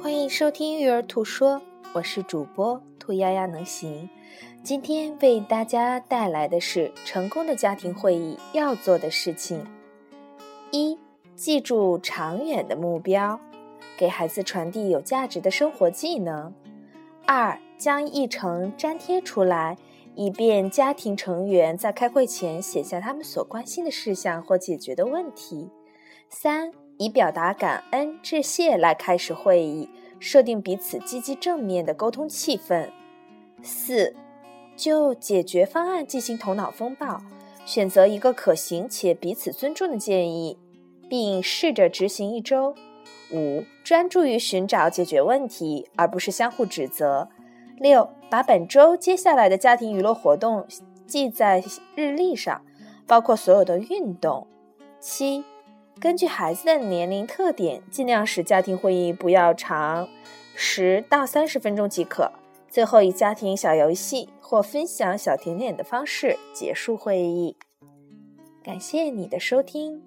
欢迎收听育儿兔说，我是主播兔丫丫能行。今天为大家带来的是成功的家庭会议要做的事情：一、记住长远的目标，给孩子传递有价值的生活技能；二、将议程粘贴出来，以便家庭成员在开会前写下他们所关心的事项或解决的问题；三。以表达感恩、致谢来开始会议，设定彼此积极正面的沟通气氛。四、就解决方案进行头脑风暴，选择一个可行且彼此尊重的建议，并试着执行一周。五、专注于寻找解决问题，而不是相互指责。六、把本周接下来的家庭娱乐活动记在日历上，包括所有的运动。七。根据孩子的年龄特点，尽量使家庭会议不要长十到三十分钟即可。最后以家庭小游戏或分享小甜点的方式结束会议。感谢你的收听。